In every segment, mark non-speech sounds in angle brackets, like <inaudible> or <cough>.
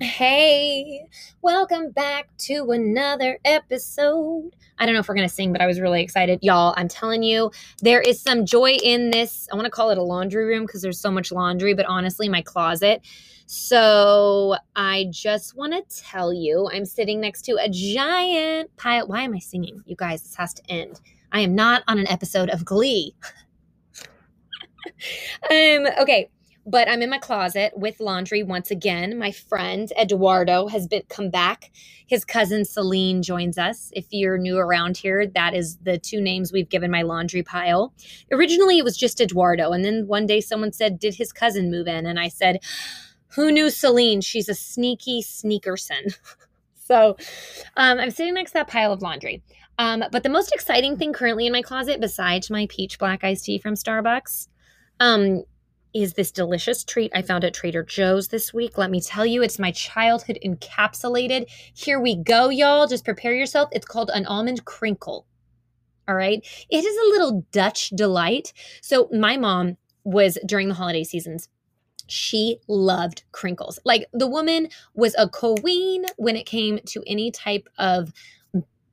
Hey, welcome back to another episode. I don't know if we're going to sing, but I was really excited. Y'all, I'm telling you, there is some joy in this. I want to call it a laundry room because there's so much laundry, but honestly, my closet. So I just want to tell you, I'm sitting next to a giant pile. Why am I singing? You guys, this has to end. I am not on an episode of Glee. <laughs> um, okay but I'm in my closet with laundry once again. My friend Eduardo has been come back. His cousin Celine joins us. If you're new around here, that is the two names we've given my laundry pile. Originally, it was just Eduardo, and then one day someone said, "Did his cousin move in?" And I said, "Who knew Celine? She's a sneaky sneakerson." <laughs> so um, I'm sitting next to that pile of laundry. Um, but the most exciting thing currently in my closet, besides my peach black iced tea from Starbucks, um, is this delicious treat I found at Trader Joe's this week. Let me tell you, it's my childhood encapsulated. Here we go, y'all. Just prepare yourself. It's called an almond crinkle. All right. It is a little Dutch delight. So, my mom was during the holiday seasons. She loved crinkles. Like the woman was a queen when it came to any type of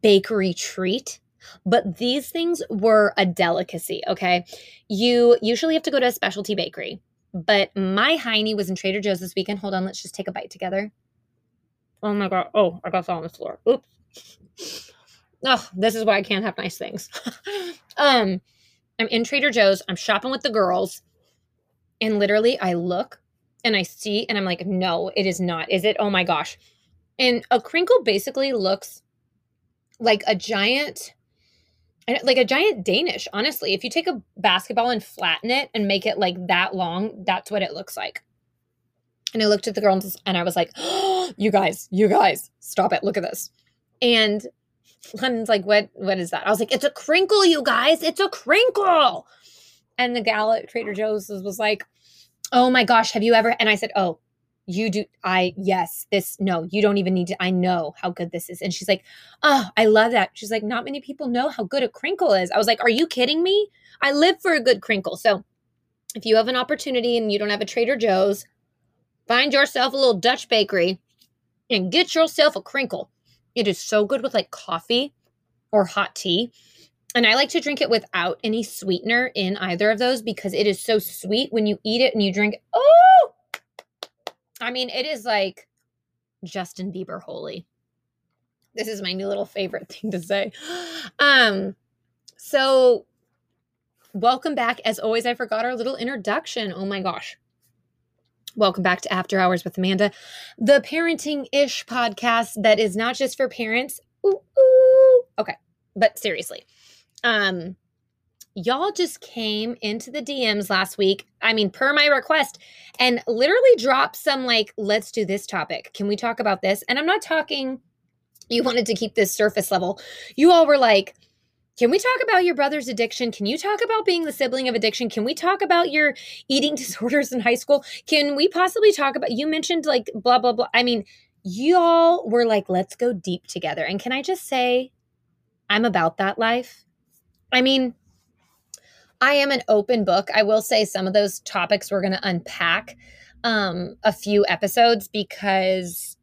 bakery treat but these things were a delicacy, okay? You usually have to go to a specialty bakery, but my Heine was in Trader Joe's this weekend. Hold on, let's just take a bite together. Oh my god. Oh, I got that on the floor. Oops. Oh, this is why I can't have nice things. <laughs> um, I'm in Trader Joe's, I'm shopping with the girls, and literally I look and I see and I'm like, no, it is not. Is it? Oh my gosh. And a crinkle basically looks like a giant like a giant Danish, honestly. If you take a basketball and flatten it and make it like that long, that's what it looks like. And I looked at the girls and I was like, oh, <gasps> you guys, you guys, stop it. Look at this. And London's like, what, what is that? I was like, it's a crinkle, you guys. It's a crinkle. And the gal at Trader Joe's was like, oh my gosh, have you ever? And I said, oh, you do i yes this no you don't even need to i know how good this is. And she's like oh i love that. She's like not many people know how good a crinkle is. I was like are you kidding me? I live for a good crinkle. So if you have an opportunity and you don't have a trader joe's find yourself a little dutch bakery and get yourself a crinkle. It is so good with like coffee or hot tea. And I like to drink it without any sweetener in either of those because it is so sweet when you eat it and you drink. Oh, I mean, it is like Justin Bieber holy. This is my new little favorite <laughs> thing to say. <gasps> Um, so welcome back. As always, I forgot our little introduction. Oh my gosh. Welcome back to After Hours with Amanda, the parenting ish podcast that is not just for parents. Ooh, ooh. Okay, but seriously, um, y'all just came into the DMs last week. I mean, per my request, and literally dropped some like, let's do this topic. Can we talk about this? And I'm not talking, you wanted to keep this surface level. You all were like, can we talk about your brother's addiction? Can you talk about being the sibling of addiction? Can we talk about your eating <laughs> disorders in high school? Can we possibly talk about, you mentioned like blah, blah, blah. I mean, y'all were like, let's go deep together. And can I just say, I'm about that life. I mean, I am an open book. I will say some of those topics we're going to unpack um, a few episodes because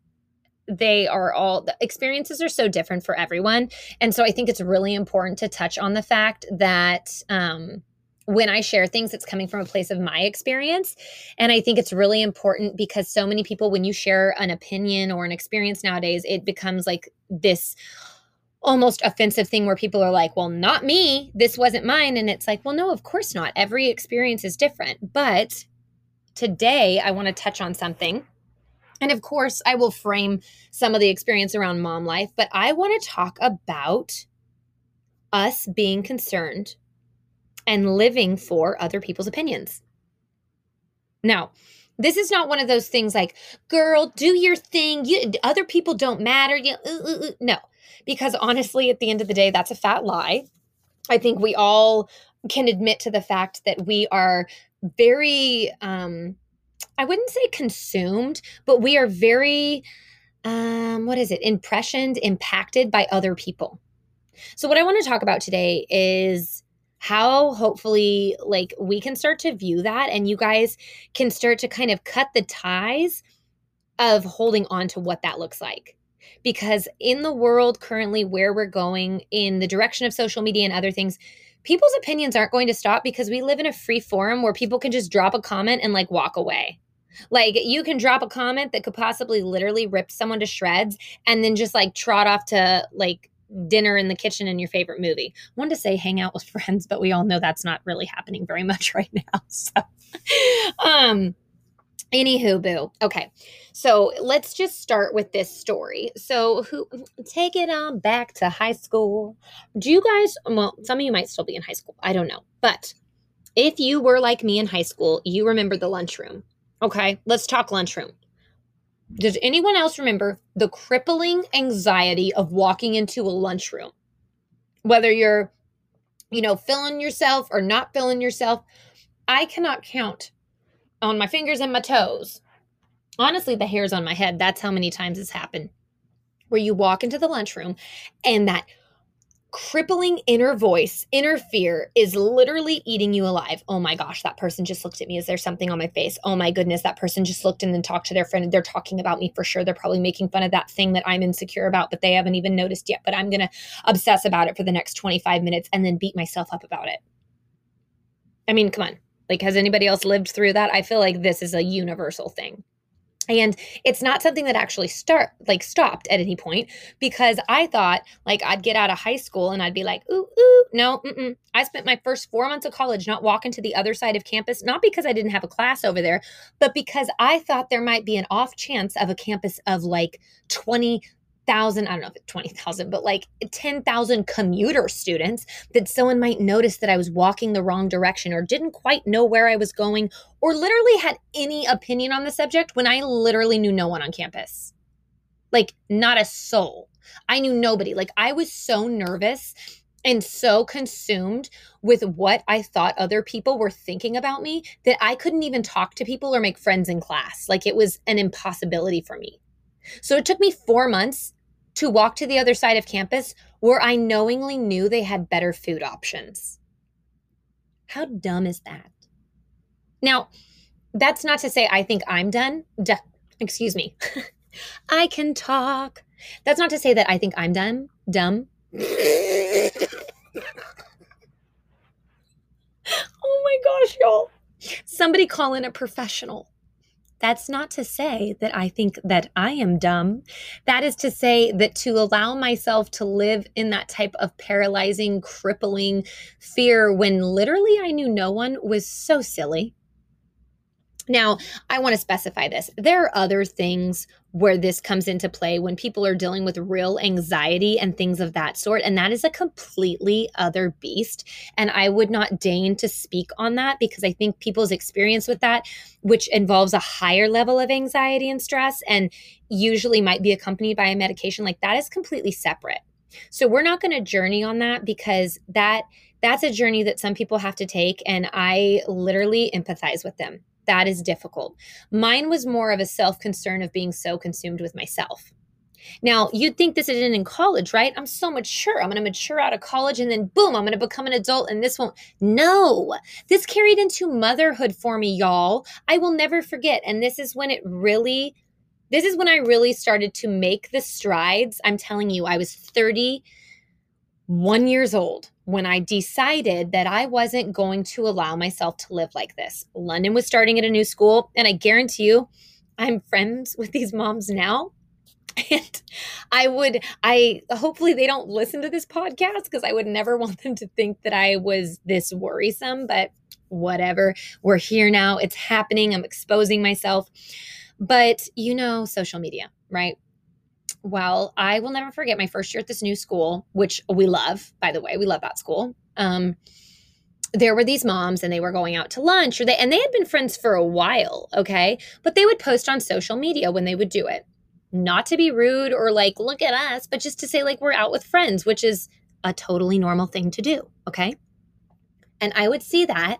they are all the experiences are so different for everyone. And so I think it's really important to touch on the fact that um, when I share things, it's coming from a place of my experience. And I think it's really important because so many people, when you share an opinion or an experience nowadays, it becomes like this almost offensive thing where people are like, well, not me. This wasn't mine. And it's like, well, no, of course not. Every experience is different. But today I want to touch on something. And of course, I will frame some of the experience around mom life, but I want to talk about us being concerned and living for other people's opinions. Now, this is not one of those things like, girl, do your thing. You, other people don't matter. You. No, because honestly, at the end of the day, that's a fat lie. I think we all can admit to the fact that we are very, um, I wouldn't say consumed, but we are very, um, what is it, impressioned, impacted by other people. So, what I want to talk about today is how hopefully like we can start to view that and you guys can start to kind of cut the ties of holding on to what that looks like. Because in the world currently where we're going in the direction of social media and other things, people's opinions aren't going to stop because we live in a free forum where people can just drop a comment and like walk away. Like you can drop a comment that could possibly literally rip someone to shreds and then just like trot off to like dinner in the kitchen in your favorite movie. Wanted to say hang out with <laughs> friends, but we all know that's not really happening very much <laughs> right now. So um anywho boo. Okay. So let's just start with this story. So who take it on back to high school. Do you guys well, some of you might still be in high school. I don't know. But if you were like me in high school, you remember the lunchroom. Okay, let's talk lunchroom. Does anyone else remember the crippling anxiety of walking into a lunchroom? Whether you're, you know, filling yourself or not filling yourself, I cannot count on my fingers and my toes. Honestly, the hairs on my head, that's how many times it's happened. Where you walk into the lunchroom and that crippling inner voice, inner fear is literally eating you alive. Oh my gosh, that person just looked at me. Is there something on my face? Oh my goodness, that person just looked and then talked to their friend. They're talking about me for sure. They're probably making fun of that thing that I'm insecure about, but they haven't even noticed yet. But I'm going to obsess about it for the next 25 minutes and then beat myself up about it. I mean, come on. Like, has anybody else lived through that? I feel like this is a universal thing and it's not something that actually start like stopped at any point because i thought like i'd get out of high school and i'd be like ooh ooh no mm-mm. i spent my first four months of college not walking to the other side of campus not because i didn't have a class over there but because i thought there might be an off chance of a campus of like 20 thousand, I don't know if it's 20,000, but like 10,000 commuter students that someone might notice that I was walking the wrong direction or didn't quite know where I was going or literally had any opinion on the subject when I literally knew no one on campus. Like, not a soul. I knew nobody. Like, I was so nervous and so consumed with what I thought other people were thinking about me that I couldn't even talk to people or make friends in class. Like, it was an impossibility for me. So it took me four months to walk to the other side of campus where I knowingly knew they had better food options. How dumb is that? Now, that's not to say I think I'm done. Excuse me. <laughs> I can talk. That's not to say that I think I'm done. Dumb. <laughs> oh my gosh, y'all. Somebody call in a professional. That's not to say that I think that I am dumb. That is to say that to allow myself to live in that type of paralyzing, crippling fear when literally I knew no one was so silly. Now, I want to specify this. There are other things where this comes into play when people are dealing with real anxiety and things of that sort. And that is a completely other beast. And I would not deign to speak on that because I think people's experience with that, which involves a higher level of anxiety and stress, and usually might be accompanied by a medication, like that is completely separate. So we're not going to journey on that because that that's a journey that some people have to take and I literally empathize with them that is difficult. Mine was more of a self concern of being so consumed with myself. Now, you'd think this isn't in college, right? I'm so mature. I'm going to mature out of college and then boom, I'm going to become an adult and this won't. No, this carried into motherhood for me, y'all. I will never forget. And this is when it really, this is when I really started to make the strides. I'm telling you, I was 31 years old when I decided that I wasn't going to allow myself to live like this. London was starting at a new school, and I guarantee you, I'm friends with these moms now. <laughs> And I would, I hopefully they don't listen to this podcast because I would never <laughs> want them to think that I was this worrisome, but whatever. We're here now. It's happening. I'm exposing myself. But you know, social media, right? Well, I will never forget my first year at this new school, which we love, by the way. We love that school. Um, there were these moms and they were going out to lunch or they and they had been friends for a while, okay? But they would post on social media when they would do it. Not to be rude or like look at us, but just to say like we're out with friends, which is a totally normal thing to do, okay? And I would see that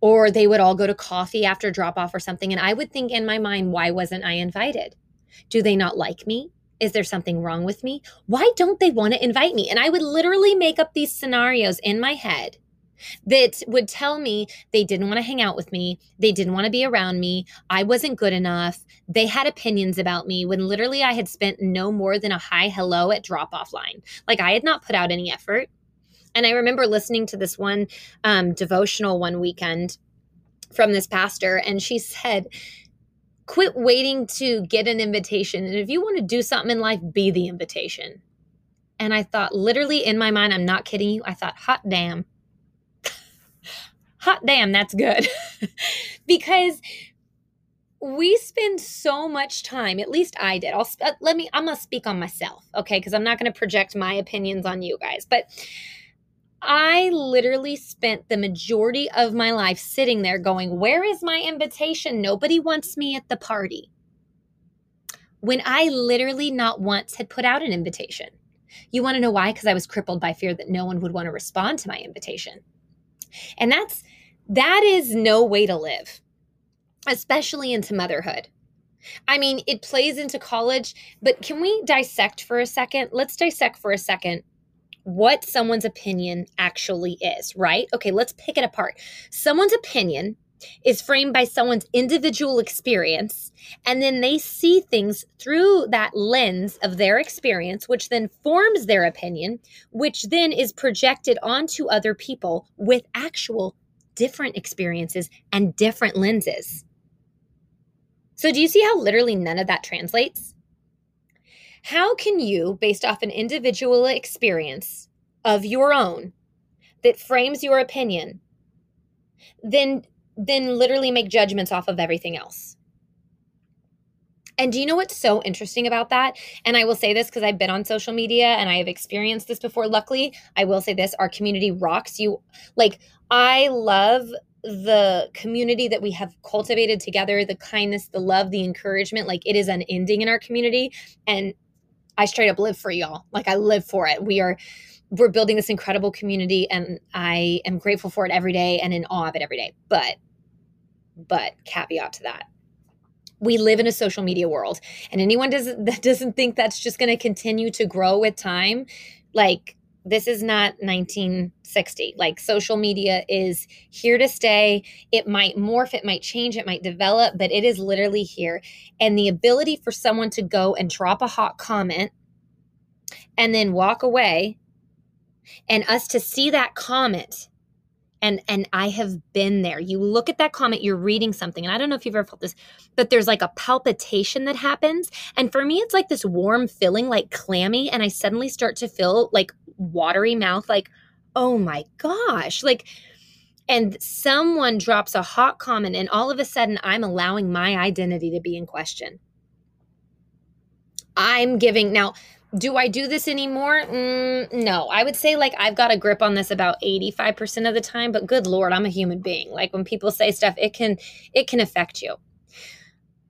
or they would all go to coffee after drop off or something and I would think in my mind why wasn't I invited? Do they not like me? Is there something wrong with me? Why don't they want to invite me? And I would literally make up these scenarios in my head that would tell me they didn't want to hang out with me, they didn't want to be around me, I wasn't good enough, they had opinions about me when literally I had spent no more than a hi hello at drop off line. Like I had not put out any effort. And I remember listening to this one um, devotional one weekend from this pastor, and she said, Quit waiting to get an invitation. And if you want to do something in life, be the invitation. And I thought, literally in my mind, I'm not kidding you, I thought, hot damn <laughs> hot damn, that's good. <laughs> because we spend so much time, at least I did. I'll let me I'm to speak on myself, okay? Cuz I'm not to project my opinions on you guys. But I literally spent the majority of my life sitting there going, "Where is my invitation? Nobody wants me at the party." When I literally not once had put out an invitation. You want to know why? Because I was crippled by fear that no one would want to respond to my invitation. And that's that is no way to live, especially into motherhood. I mean, it plays into college, but can we dissect for a second? Let's dissect for a second what someone's opinion actually is, right? Okay, let's pick it apart. Someone's opinion is framed by someone's individual experience, and then they see things through that lens of their experience, which then forms their opinion, which then is projected onto other people with actual different experiences and different lenses. So, do you see how literally none of that translates? How can you, based off an individual experience of your own that frames your opinion, then then literally make judgments off of everything else? And do you know what's so interesting about that? And I will say this because I've been on social media and I have experienced this before. Luckily, I will say this our community rocks. You like, I love the community that we have cultivated together, the kindness, the love, the encouragement. Like, it is unending in our community. And I straight up live for y'all. Like, I live for it. We are. We're building this incredible community, and I am grateful for it every day and in awe of it every day. But, but caveat to that, we live in a social media world and anyone doesn't <laughs> that doesn't think that's just going to continue to grow with time like this is not 1960 like social media is here to stay. It might morph it might change it might develop but it is literally here. And the ability for someone to go and drop a hot comment and then walk away and us to see that comment and and i have been there. You look at that comment you're reading something and i don't know if you've ever felt this but there's like a palpitation that happens. And for me it's like this warm feeling like clammy and i suddenly start to feel like watery mouth like oh my gosh like and someone drops a hot comment and all of a sudden i'm allowing my identity to be in question i'm giving now do I do this anymore? Mm, no, I would say like I've got a grip on this about 85% of the time, but good lord, I'm a human being. Like when people say stuff, it can it can affect you.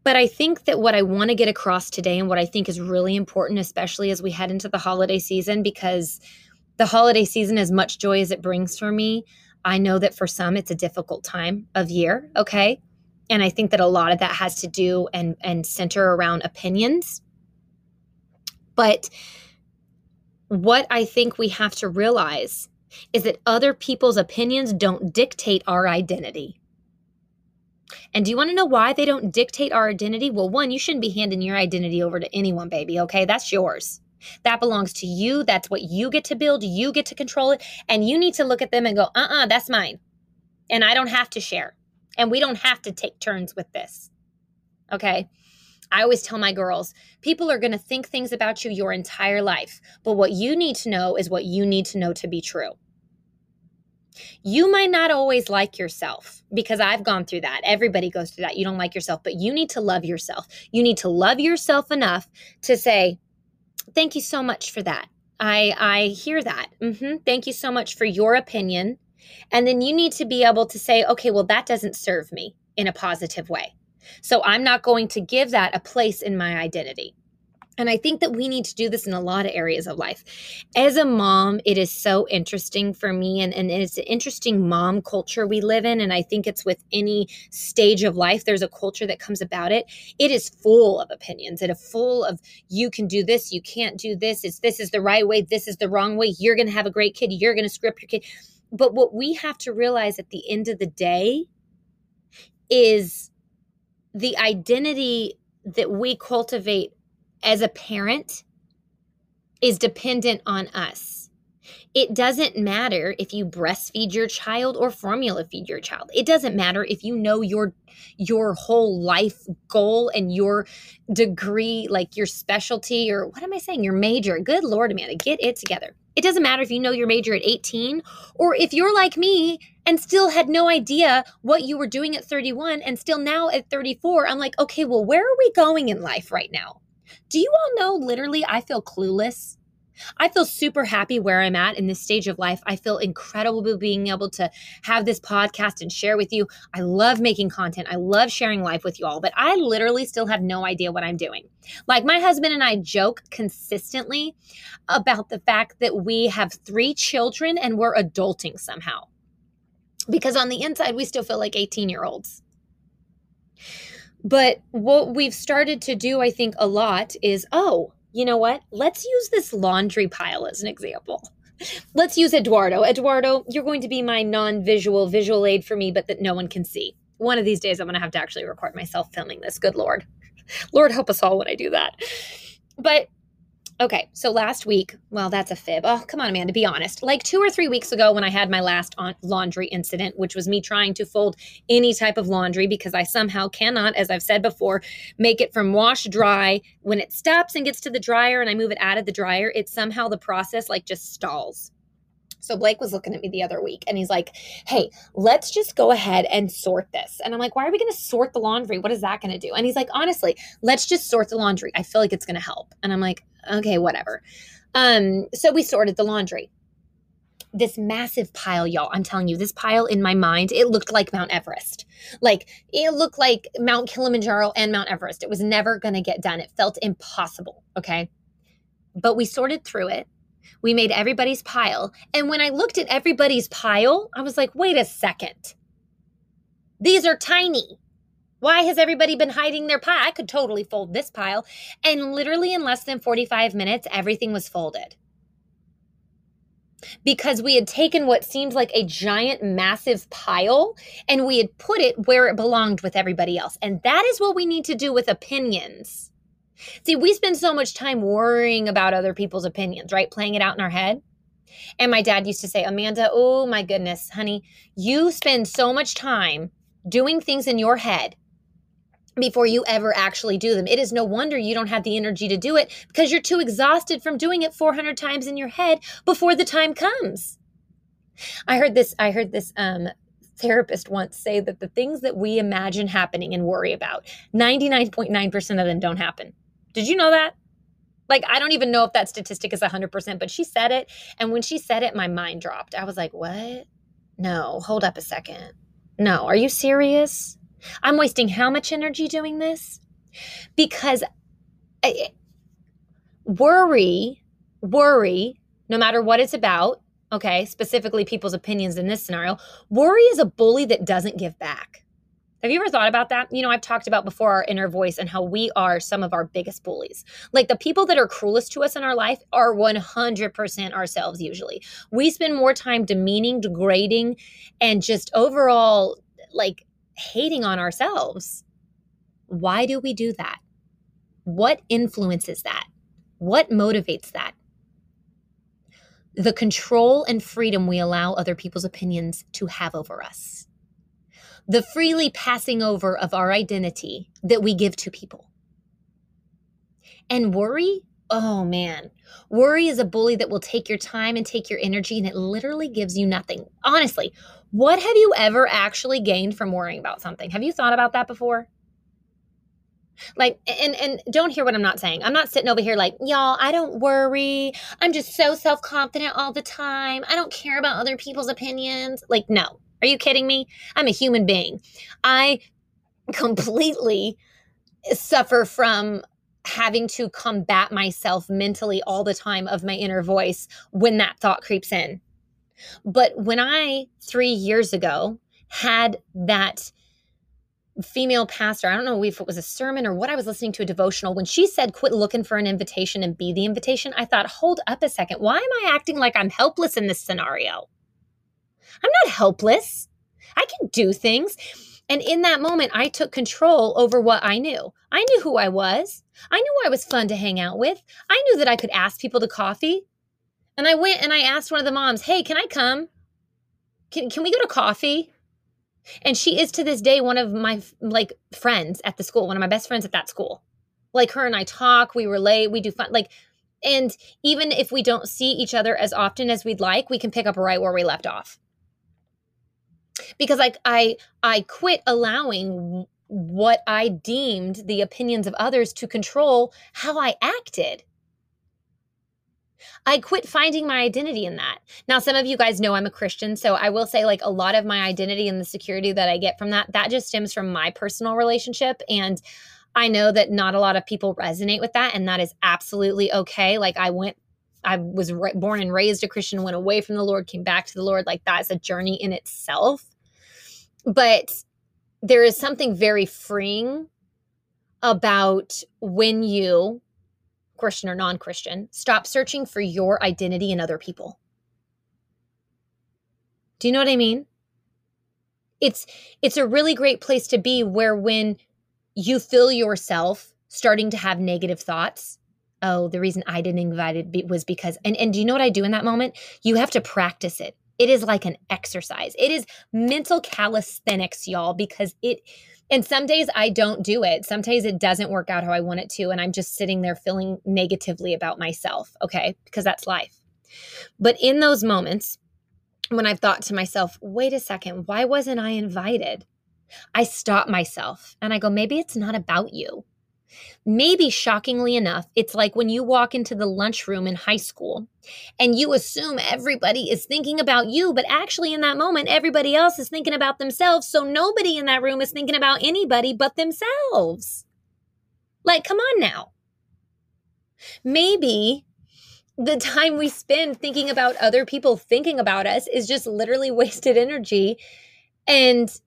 But I think that what I want to get across today and what I think is really important especially as we head into the holiday season because the holiday season as much joy as it brings for me, I know that for some it's a difficult time of year, okay? And I think that a lot of that has to do and and center around opinions but what I think we have to realize is that other people's opinions don't dictate our identity. And do you want to know why they don't dictate our identity? Well, one, you shouldn't be handing your identity over to anyone, baby, okay? That's yours. That belongs to you. That's what you get to build. You get to control it. And you need to look at them and go, uh uh-uh, uh, that's mine. And I don't have to share. And we don't have to take turns with this. Okay. I always tell my girls people are going to think things about you your entire life, but what you need to know is what you need to know to be true. You might not always like yourself because I've gone through that. Everybody goes through that. You don't like yourself, but you need to love yourself. You need to love yourself enough to say, Thank you so much for that. I, I hear that. Mm-hmm. Thank you so much for your opinion. And then you need to be able to say, okay, well, that doesn't serve me in a positive way. So I'm not going to give that a place in my identity. And I think that we need to do this in a lot of areas of life. As a mom, it is so interesting for me, and, and it's an interesting mom culture we live in. And I think it's with any stage of life, there's a culture that comes about it. It is full of opinions. It is full of you can do this, you can't do this. It's this is the right way, this is the wrong way. You're to have a great kid, you're going to script your kid But what we have to realize at the end of the day is the identity that we cultivate as a parent is dependent on us it doesn't matter if you breastfeed your child or formula feed your child. It doesn't matter if you know your your whole life goal and your degree, like your specialty or what am I saying? Your major. Good Lord, Amanda, get it together. It doesn't matter if you know your major at 18 or if you're like me and still had no idea what you were doing at 31 and still now at 34. I'm like, okay, well, where are we going in life right now? Do you all know literally I feel clueless? I feel super happy where I'm at in this stage of life. I feel incredible being able to have this podcast and share with you. I love making content. I love sharing life with you all, but I literally still have no idea what I'm doing. Like my husband and I joke consistently about the fact that we have three children and we're adulting somehow. Because on the inside, we still feel like 18 year olds. But what we've started to do, I think, a lot is oh, you know what? Let's use this laundry pile as an example. <laughs> Let's use Eduardo. Eduardo, you're going to be my non visual visual aid for me, but that no one can see. One of these days, I'm going to have to actually record myself filming this. Good Lord. <laughs> Lord help us all when I do that. But Okay, so last week, well, that's a fib. Oh, come on, Amanda, be honest. Like two or three weeks ago, when I had my last laundry incident, which was me trying to fold any type of laundry because I somehow cannot, as I've said before, make it from wash dry. When it stops and gets to the dryer and I move it out of the dryer, it somehow the process like just stalls. So Blake was looking at me the other week and he's like, Hey, let's just go ahead and sort this. And I'm like, Why are we going to sort the laundry? What is that going to do? And he's like, Honestly, let's just sort the laundry. I feel like it's going to help. And I'm like, Okay, whatever. Um, so we sorted the laundry. This massive pile, y'all. I'm telling you, this pile in my mind, it looked like Mount Everest. Like it looked like Mount Kilimanjaro and Mount Everest. It was never going to get done. It felt impossible. Okay. But we sorted through it we made everybody's pile. And when I looked at everybody's pile, I was like, wait a second. These are tiny. Why has everybody been hiding their pie? I could totally fold this pile. And literally in less than 45 minutes, everything was folded. Because we had taken what seemed like a giant, massive pile and we had put it where it belonged with everybody else. And that is what we need to do with opinions. See, we spend so much time worrying about other people's opinions, right? Playing it out in our head. And my dad used to say, Amanda, oh my goodness, honey, you spend so much time doing things in your head before you ever actually do them. It is no wonder you don't have the energy to do it because you're too exhausted from doing it 400 times in your head before the time comes. I heard this I heard this um therapist once say that the things that we imagine happening and worry about, 99.9% of them don't happen. Did you know that? Like, I don't even know if that statistic is 100%, but she said it. And when she said it, my mind dropped. I was like, what? No, hold up a second. No, are you serious? I'm wasting how much energy doing this? Because I, worry, worry, no matter what it's about, okay, specifically people's opinions in this scenario, worry is a bully that doesn't give back. Have you ever thought about that? You know, I've talked about before our inner voice and how we are some of our biggest bullies. Like the people that are cruelest to us in our life are 100% ourselves, usually. We spend more time demeaning, degrading, and just overall like hating on ourselves. Why do we do that? What influences that? What motivates that? The control and freedom we allow other people's opinions to have over us the freely passing over of our identity that we give to people. And worry, oh man, worry is a bully that will take your time and take your energy and it literally gives you nothing. Honestly, what have you ever actually gained from worrying about something? Have you thought about that before? Like and and don't hear what I'm not saying. I'm not sitting over here like, y'all, I don't worry. I'm just so self-confident all the time. I don't care about other people's opinions. Like no. Are you kidding me? I'm a human being. I completely suffer from having to combat myself mentally all the time of my inner voice when that thought creeps in. But when I, three years ago, had that female pastor, I don't know if it was a sermon or what I was listening to a devotional, when she said, quit looking for an invitation and be the invitation, I thought, hold up a second. Why am I acting like I'm helpless in this scenario? I'm not helpless. I can do things. And in that moment, I took control over what I knew. I knew who I was. I knew I was fun to hang out with. I knew that I could ask people to coffee. And I went and I asked one of the moms, hey, can I come? Can, can we go to coffee? And she is to this day one of my like friends at the school, one of my best friends at that school. Like her and I talk, we relate, we do fun. Like, and even if we don't see each other as often as we'd like, we can pick up right where we left off because like I I quit allowing what I deemed the opinions of others to control how I acted. I quit finding my identity in that. Now, some of you guys know I'm a Christian, so I will say, like, a lot of my identity and the security that I get from that, that just stems from my personal relationship. And I know that not a lot of people resonate with that, and that is absolutely okay. Like, I went, I was re- born and raised a Christian, went away from the Lord, came back to the Lord. Like, that's a journey in itself. But there is something very freeing about when you, Christian or non Christian, stop searching for your identity in other people. Do you know what I mean? It's it's a really great place to be where when you feel yourself starting to have negative thoughts, oh, the reason I didn't invite it was because and and do you know what I do in that moment? You have to practice it. It is like an exercise. It is mental calisthenics, y'all, because it, and some days I don't do it. Some days it doesn't work out how I want it to. And I'm just sitting there feeling negatively about myself. Okay. Because that's life. But in those moments, when I've thought to myself, wait a second, why wasn't I invited? I stop myself and I go, maybe it's not about you. Maybe shockingly enough, it's like when you walk into the lunchroom in high school and you assume everybody is thinking about you, but actually in that moment, everybody else is thinking about themselves. So nobody in that room is thinking about anybody but themselves. Like, come on now. Maybe the time we spend thinking about other people thinking about us is just literally <laughs> wasted energy and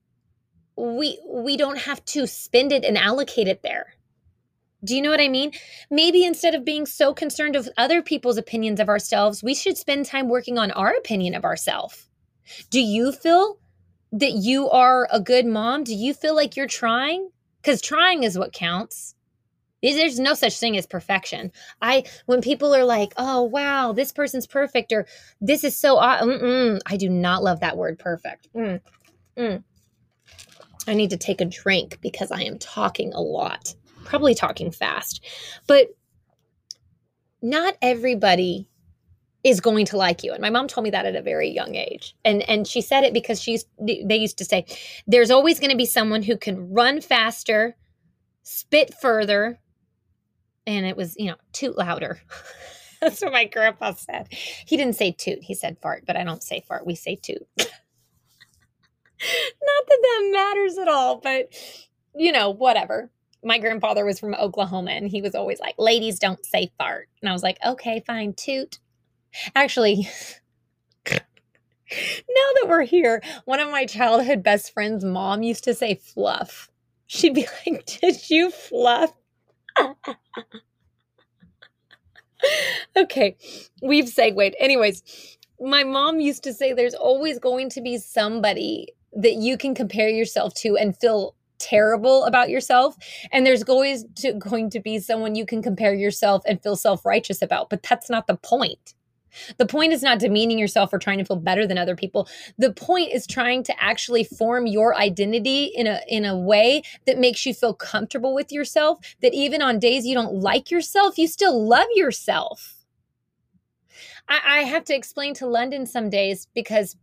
we we don't have to spend it and allocate it there do you know what I mean? Maybe instead of being so concerned with other people's opinions of ourselves, we should spend time working on our opinion of ourselves. Do you feel that you are a good mom? Do you feel like you're trying? Because trying is what counts. There's no such thing as perfection. I when people are like, "Oh wow, this person's perfect," or "This is so," I do not love that word "perfect." Mm, mm. I need to take a drink because I am talking a lot probably talking fast. But not everybody is going to like you. And my mom told me that at a very young age. And and she said it because she's they used to say there's always going to be someone who can run faster spit further and it was you know toot louder. <laughs> That's what my grandpa said. He didn't say toot he said fart but i don't say fart we say toot. <laughs> Not that that matters at all but you know whatever my grandfather was from Oklahoma and he was always like, ladies don't say fart. And I was like, okay, fine, toot. Actually, <laughs> now that we're here, one of my childhood best friend's mom used to say fluff. She'd be <laughs> like, did you fluff? <laughs> okay, we've segued. Anyways, my mom used to say there's always going to be somebody that you can compare yourself to and feel terrible about yourself. And there's always to, going to be someone you can compare yourself and feel self-righteous about but that's not the point. The point is not demeaning yourself or trying to feel better than other people. The point is trying to actually form your identity in a in a way that makes you feel comfortable with yourself that even on days you don't like yourself you still love yourself. I, I have to explain to london some days because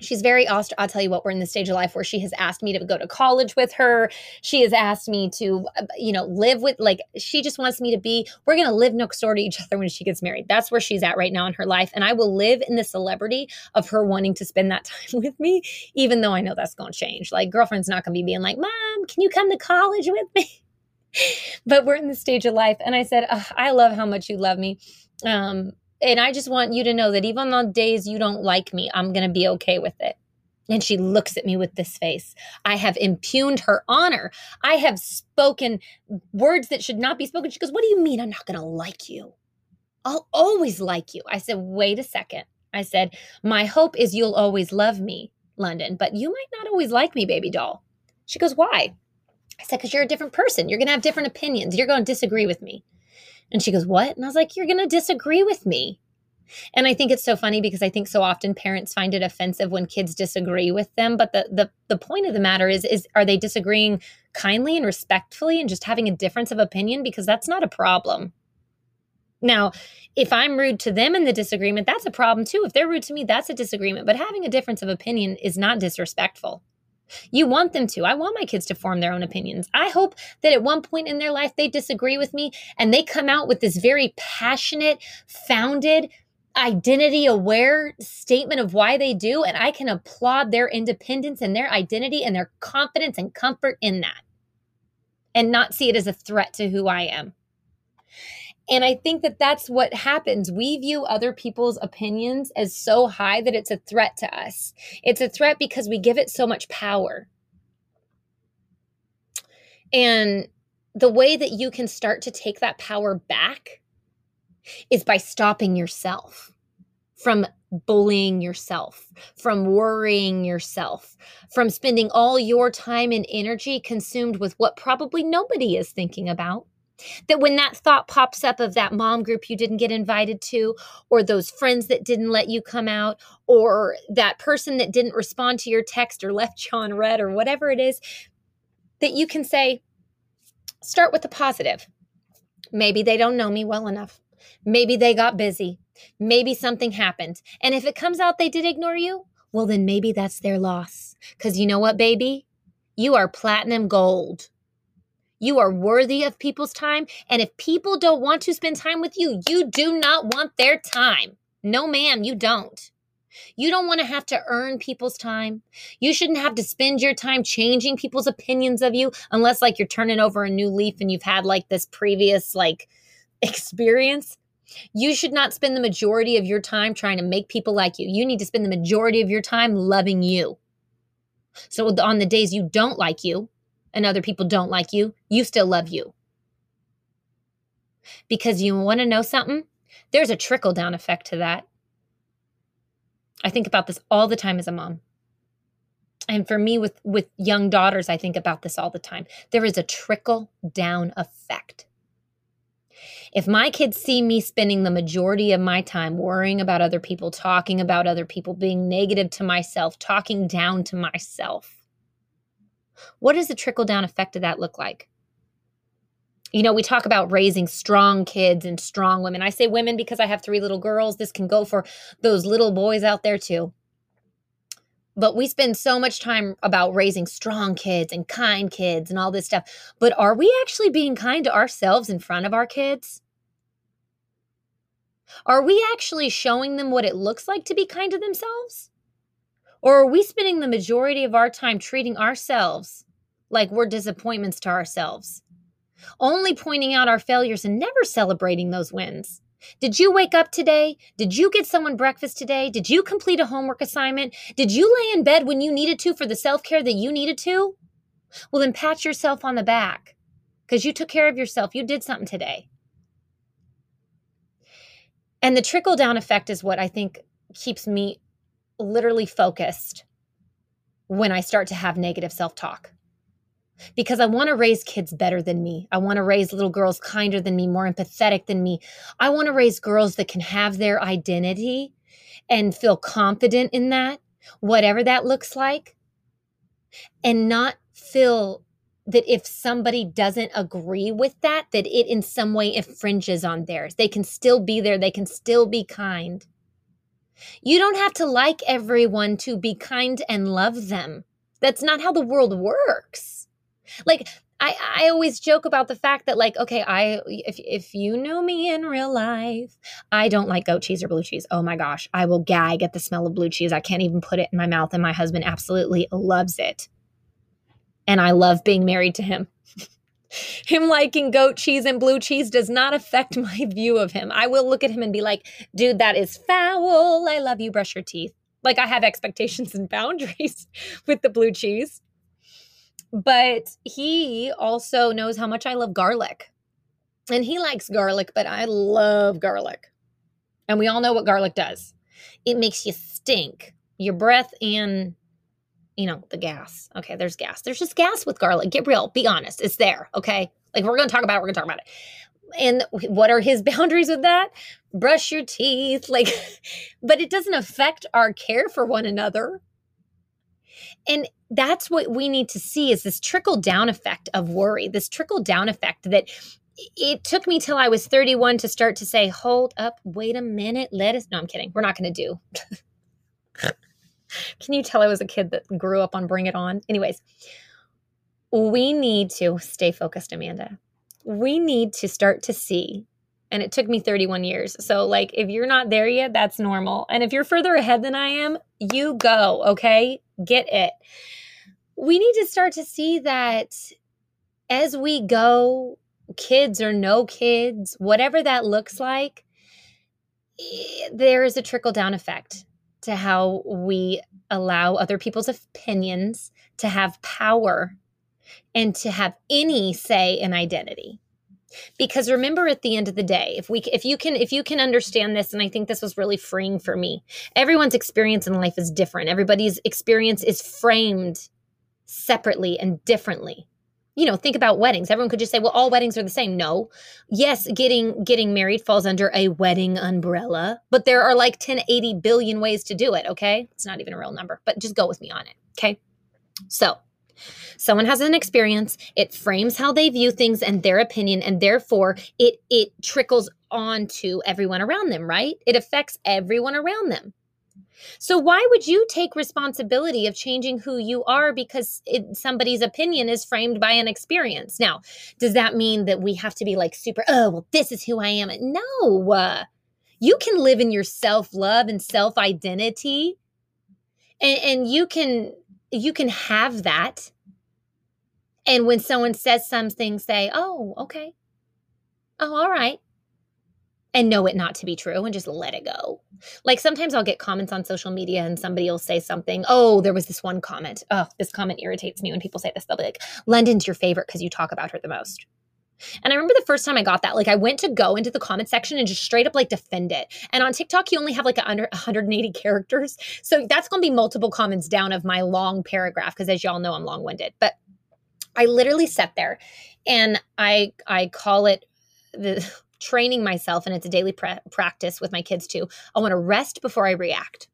She's very aust- I'll tell you what, we're in the stage of life where she has asked me to go to college with her. She has asked me to, uh, you know, live with, like, she just wants me to be, we're going to live next door to each other when she gets married. That's where she's at right now in her life. And I will live in the celebrity of her wanting to spend that <laughs> time with me, even though I know that's going to change. Like, girlfriend's not going to be being like, Mom, can you come to college with me? <laughs> but we're in the stage of life. And I said, I love how much you love me. Um, and I just want you to know that even on days you don't like me, I'm going to be okay with it. And she looks at me with this face. I have impugned her honor. I have spoken words that should not be spoken. She goes, What do you mean I'm not going to like you? I'll always like you. I said, Wait a second. I said, My hope is you'll always love me, London, but you might not always like me, baby doll. She goes, Why? I said, Because you're a different person. You're going to have different opinions. You're going to disagree with me. And she goes, What? And I was like, You're going to disagree with me. And I think it's so funny because I think so often parents find it offensive when kids disagree with them. But the the the point of the matter is is are they disagreeing kindly and respectfully and just having a difference of opinion? Because that's not a problem. Now, if I'm rude to them in the disagreement, that's a problem too. If they're rude to me, that's a disagreement. But having a difference of opinion is not disrespectful. You want them to. I want my kids to form their own opinions. I hope that at one point in their life they disagree with me and they come out with this very passionate, founded, identity aware statement of why they do. And I can applaud their independence and their identity and their confidence and comfort in that and not see it as a threat to who I am. And I think that that's what happens. We view other people's opinions as so high that it's a threat to us. It's a threat because we give it so much power. And the way that you can start to take that power back is by stopping yourself from bullying yourself, from worrying yourself, from spending all your time and energy consumed with what probably nobody is thinking about. That when that thought pops up of that mom group you didn't get invited to, or those friends that didn't let you come out, or that person that didn't respond to your text or left you on read, or whatever it is, that you can say, start with the positive. Maybe they don't know me well enough. Maybe they got busy. Maybe something happened. And if it comes out they did ignore you, well, then maybe that's their loss. Because you know what, baby? You are platinum gold. You are worthy of people's time. And if people don't want to spend time with you, you do not want their time. No, ma'am, you don't. You don't want to have to earn people's time. You shouldn't have to spend your time changing people's opinions of you unless like you're turning over a new leaf and you've had like this previous like <laughs> experience. You should not spend the majority of your time trying to make people like you. You need to spend the majority of your time loving you. So on the days you don't like you, and other people don't like you, you still love you. Because you want to know something? There's a trickle down effect to that. I think about this all the time as a mom. And for me with with young daughters, I think about this all the time. There is a trickle down effect. If my kids see me spending the majority of my time worrying about other people, talking about other people, being negative to myself, talking down to myself, what does the trickle down effect of that look like? You know, we talk about raising strong kids and strong women. I say women because I have three little girls. This can go for those little boys out there too. But we spend so much time about raising strong kids and kind kids and all this stuff. But are we actually being kind to ourselves in front of our kids? Are we actually showing them what it looks like to be kind to themselves? Or are we spending the majority of our time treating ourselves like we're disappointments to ourselves? Only pointing out our failures and never celebrating those wins. Did you wake up today? Did you get someone breakfast today? Did you complete a homework assignment? Did you lay in bed when you needed to for the self care that you needed to? Well, then pat yourself on the back because you took care of yourself. You did something today. And the trickle down effect is what I think keeps me literally focused when I start to have negative self talk because I want to raise kids better than me. I want to raise little girls kinder than me, more empathetic than me. I want to raise girls that can have their identity and feel confident in that, whatever that looks like, and not feel that if somebody doesn't agree with that, that it in some way infringes on theirs. They can still be there, they can still be kind. You don't have to like everyone to be kind and love them. That's not how the world works. Like I, I always joke about the fact that like okay I if if you know me in real life I don't like goat cheese or blue cheese oh my gosh I will gag at the smell of blue cheese I can't even put it in my mouth and my husband absolutely loves it and I love being married to him <laughs> him liking goat cheese and blue cheese does not affect <laughs> my view of him. I will look at him and be like, dude, that is foul. I love you. Brush your teeth. Like I have expectations and <laughs> boundaries with the blue cheese. But he also knows how much I love garlic. And he likes garlic, but I love garlic. And we all know what garlic does. it makes you stink. Your breath and you know, the gas. Okay, there's gas. There's just gas with garlic. Get real. Be honest. It's there. Okay. Like we're to talk about it. We're to talk about it. And what are his <laughs> boundaries with that? Brush your teeth. Like, <laughs> but it doesn't affect our care for one another. And that's what we need to see is this trickle down effect of worry, this trickle down effect that it took me till I was 31 to start to say, hold up, wait a minute, let us. No, I'm kidding. We're not going to do. <laughs> Can you tell I was a kid that grew up on Bring It On? Anyways, we need to stay focused, Amanda. We need to start to see. And it took me 31 years. So, like, if you're not there yet, that's normal. And if you're further ahead than I am, you go, okay? Get it. We need to start to see that as we go, kids or no kids, whatever that looks like, eh, there is a trickle down effect to how we allow other people's opinions to have power and to have any say in identity. Because remember at the end of the day if we if you can if you can understand this and i think this was really freeing for me everyone's experience in life is different. Everybody's experience is framed separately and differently you know think about weddings. Everyone could just say well all weddings are the same. No. Yes getting getting married falls under a wedding umbrella but there are like 10 80 billion ways to do it okay? It's not even a real number but just go with me on it okay? So someone has an experience. It frames how they view things and their opinion and therefore it it trickles on to everyone around them right? It affects everyone around them so why would you take responsibility of changing who you are because it, somebody's opinion is framed by an experience? Now, does that mean that we have to be like super, oh, well, this is who I am? No. Uh, you can live in your self-love and self-identity and, and you can you can have that. And when someone says something, say, oh, okay. Oh, all right and know it not to be true and just let it go. Like sometimes I'll get comments on social media and somebody will say something. Oh, there was this one comment. Oh, this comment irritates me when people say this. They'll be like, London's your favorite because you talk about her the most. And I remember the first time I got that, like I went to go into the comment section and just straight up like defend it. And on TikTok, you only have like under 180 characters. So that's going to be multiple comments down of my long paragraph because as y'all know, I'm long winded. But I literally sat there and I I call it the training myself, and it's a daily pra- practice with my kids too. I want to rest before I react.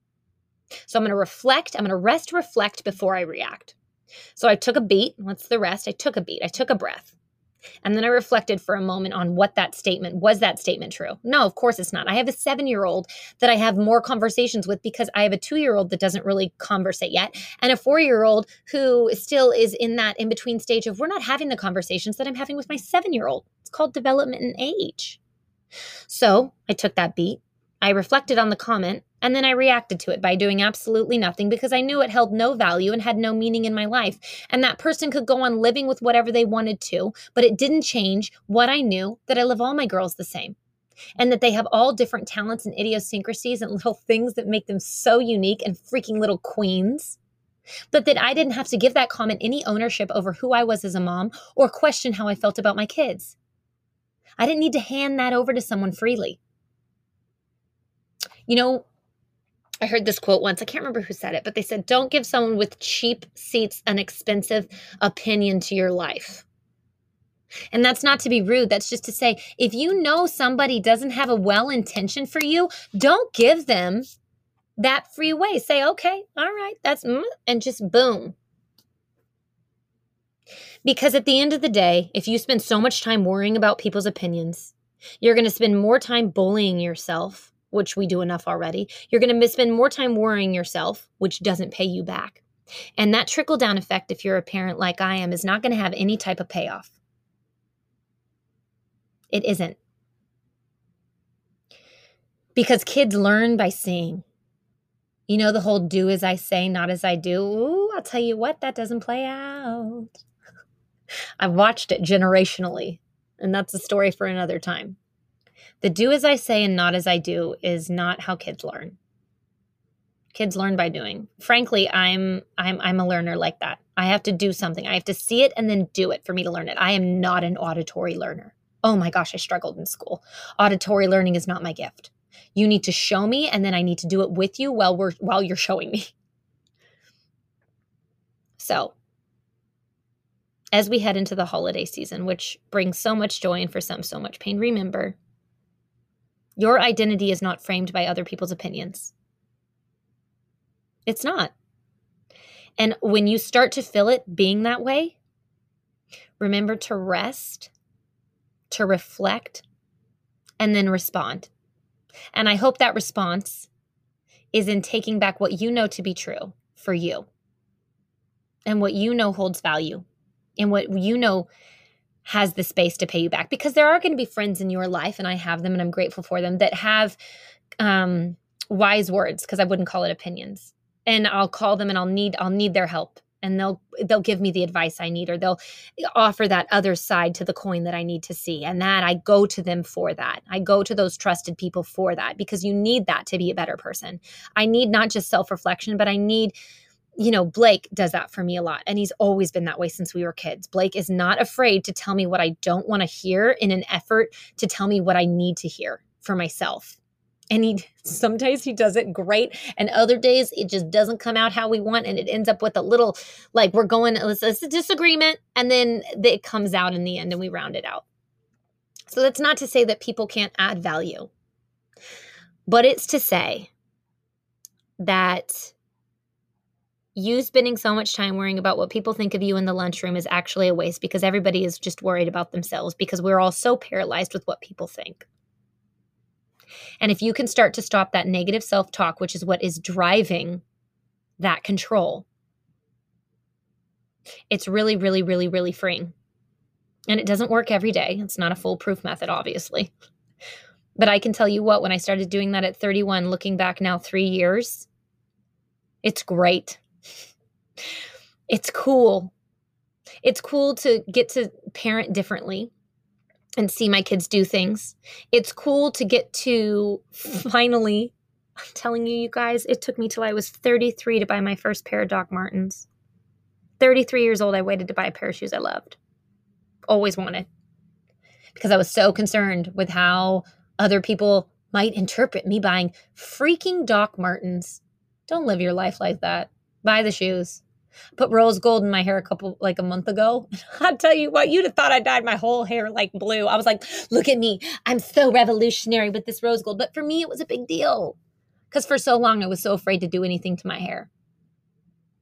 So I'm going to reflect. I'm going to rest, reflect before I react. So I took a beat. What's the rest? I took a beat. I took a breath. And then I reflected for a moment on what that statement was that statement true? No, of course it's not. I have a seven year old that I have more conversations with because I have a two year old that doesn't really conversate yet, and a four year old who still is in that in between stage of we're not having the conversations that I'm having with my seven year old. It's called development and age. So I took that beat, I reflected on the comment, and then I reacted to it by doing absolutely nothing because I knew it held no value and had no meaning in my life. And that person could go on living with whatever they wanted to, but it didn't change what I knew that I love all my girls the same. And that they have all different talents and idiosyncrasies and <laughs> little things that make them so unique and freaking little queens. But that I didn't have to give that comment any ownership over who I was as a mom or question how I felt about my kids. I didn't need to hand that over to someone freely. You know, I heard this quote once. I can't remember who said it, but they said, Don't give someone with cheap seats an expensive opinion to your life. And that's not to be rude. That's just to say, if you know somebody doesn't have a well intention for you, don't give them that free way. Say, okay, all right, that's, mm, and just boom, because at the end of the day, if you spend so much time worrying about people's opinions, you're going to spend more time bullying yourself, which we do enough already. You're going to spend more time worrying yourself, which doesn't pay you back. And that trickle down effect, if you're a parent like I am, is not going to have any type of payoff. It isn't. Because kids learn by seeing. You know, the whole do as I say, not as I do. Ooh, I'll tell you what, that doesn't play out. <laughs> I've watched it generationally, and that's a story for another time. The do as I say and not as I do is not how kids learn. Kids learn by doing. Frankly, I'm I'm I'm a learner like that. I have to do something. I have to see it and then do it for me to learn it. I am not an auditory learner. Oh my gosh, I struggled in school. Auditory learning is not my gift. You need to show me and then I need to do it with you while we're while you're showing me. <laughs> So, as we head into the holiday season, which brings so much joy and for some so much pain, remember your identity is not framed by other people's opinions. It's not. And when you start to feel it being that way, remember to rest, to reflect, and then respond. And I hope that response is in taking back what you know to be true for you and what you know holds value and what you know has the space to pay you back because there are going to be friends in your life and I have them and I'm grateful for them that have um wise words because I wouldn't call it opinions and I'll call them and I'll need I'll need their help and they'll they'll give me the advice I need or they'll offer that other side to the coin that I need to see and that I go to them for that. I go to those trusted people for that because you need that to be a better person. I need not just self-reflection but I need you know, Blake does that for me a lot. And he's always been that way since we were kids. Blake is not afraid to tell me what I don't want to hear in an effort to tell me what I need to hear for myself and he sometimes he does it great and other days it just doesn't come out how we want and it ends up with a little like we're going it's, it's a disagreement and then it comes out in the end and we round it out so that's not to say that people can't add value but it's to say that you spending so much time worrying about what people think of you in the lunchroom is actually a waste because everybody is just worried about themselves because we're all so paralyzed with what people think and if you can start to stop that negative self talk, which is what is driving that control, it's really, really, really, really freeing. And it doesn't work every day. It's not a foolproof method, obviously. But I can tell you what, when I started doing that at 31, looking back now three years, it's great. It's cool. It's cool to get to parent differently and see my kids do things. It's cool to get to finally, I'm telling you, you guys, it took me till I was 33 to buy my first pair of Doc Martens. 33 years old, I waited to buy a pair of shoes I loved. Always wanted. Because I was so concerned with how other people might interpret me buying freaking Doc Martens. Don't live your life like that. Buy the shoes put rose gold in my hair a couple like a month ago. <laughs> I'll tell you what, you'd have thought I dyed my whole hair like blue. I was like, look at me. I'm so revolutionary with this rose gold. But for me, it was a big deal. Because for so long I was so afraid to do anything to my hair.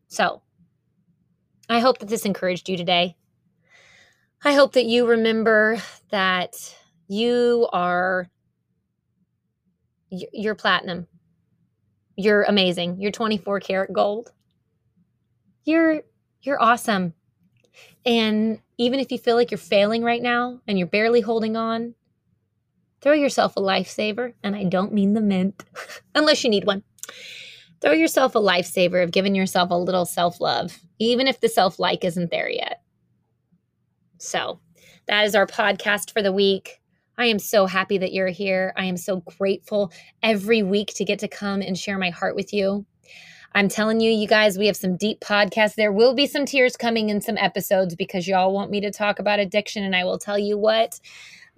So I hope that this encouraged you today. I hope that you remember that you are you're platinum. You're amazing. You're 24 karat gold you're you're awesome. And even if you feel like you're failing right now and you're barely holding on, throw yourself a lifesaver, and I don't mean the mint, <laughs> unless you need one. Throw yourself a lifesaver of giving yourself a little self love, even if the self like isn't there yet. So, that is our podcast for the week. I am so happy that you're here. I am so grateful every week to get to come and share my heart with you. I'm telling you, you guys, we have some deep podcasts. There will be some tears coming in some episodes because y'all want me to talk about addiction. And I will tell you what,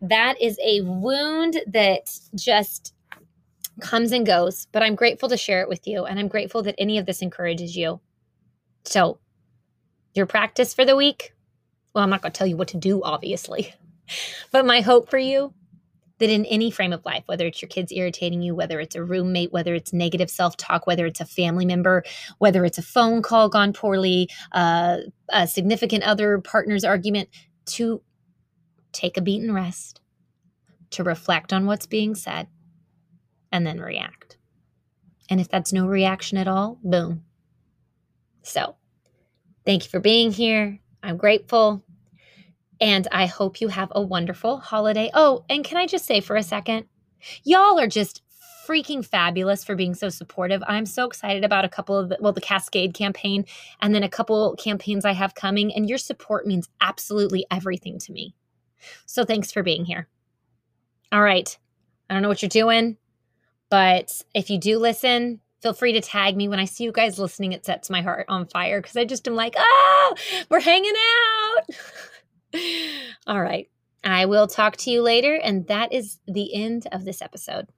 that is a wound that just comes and goes. But I'm grateful to share it with you. And I'm grateful that any of this encourages you. So, your practice for the week? Well, I'm not going to tell you what to do, obviously. <laughs> But my hope for you that in any frame of life, whether it's your kids irritating you, whether it's a roommate, whether it's negative self talk, whether it's a family member, whether it's a phone call gone poorly, uh, a significant other partner's argument, to take a beat and rest, to reflect on what's being said, and then react. And if that's no reaction at all, boom. So, thank you for being here. I'm grateful. And I hope you have a wonderful holiday. Oh, and can I just say for a second, y'all are just freaking fabulous for being so supportive. I'm so excited about a couple of the, well, the Cascade campaign and then a couple campaigns I have coming. And your support means absolutely everything to me. So thanks for being here. All right. I don't know what you're doing, but if you do listen, feel free to tag me when I see you guys listening. It sets my heart on fire because I just am like, oh, we're hanging out. <laughs> All right. I will talk to you later. And that is the end of this episode.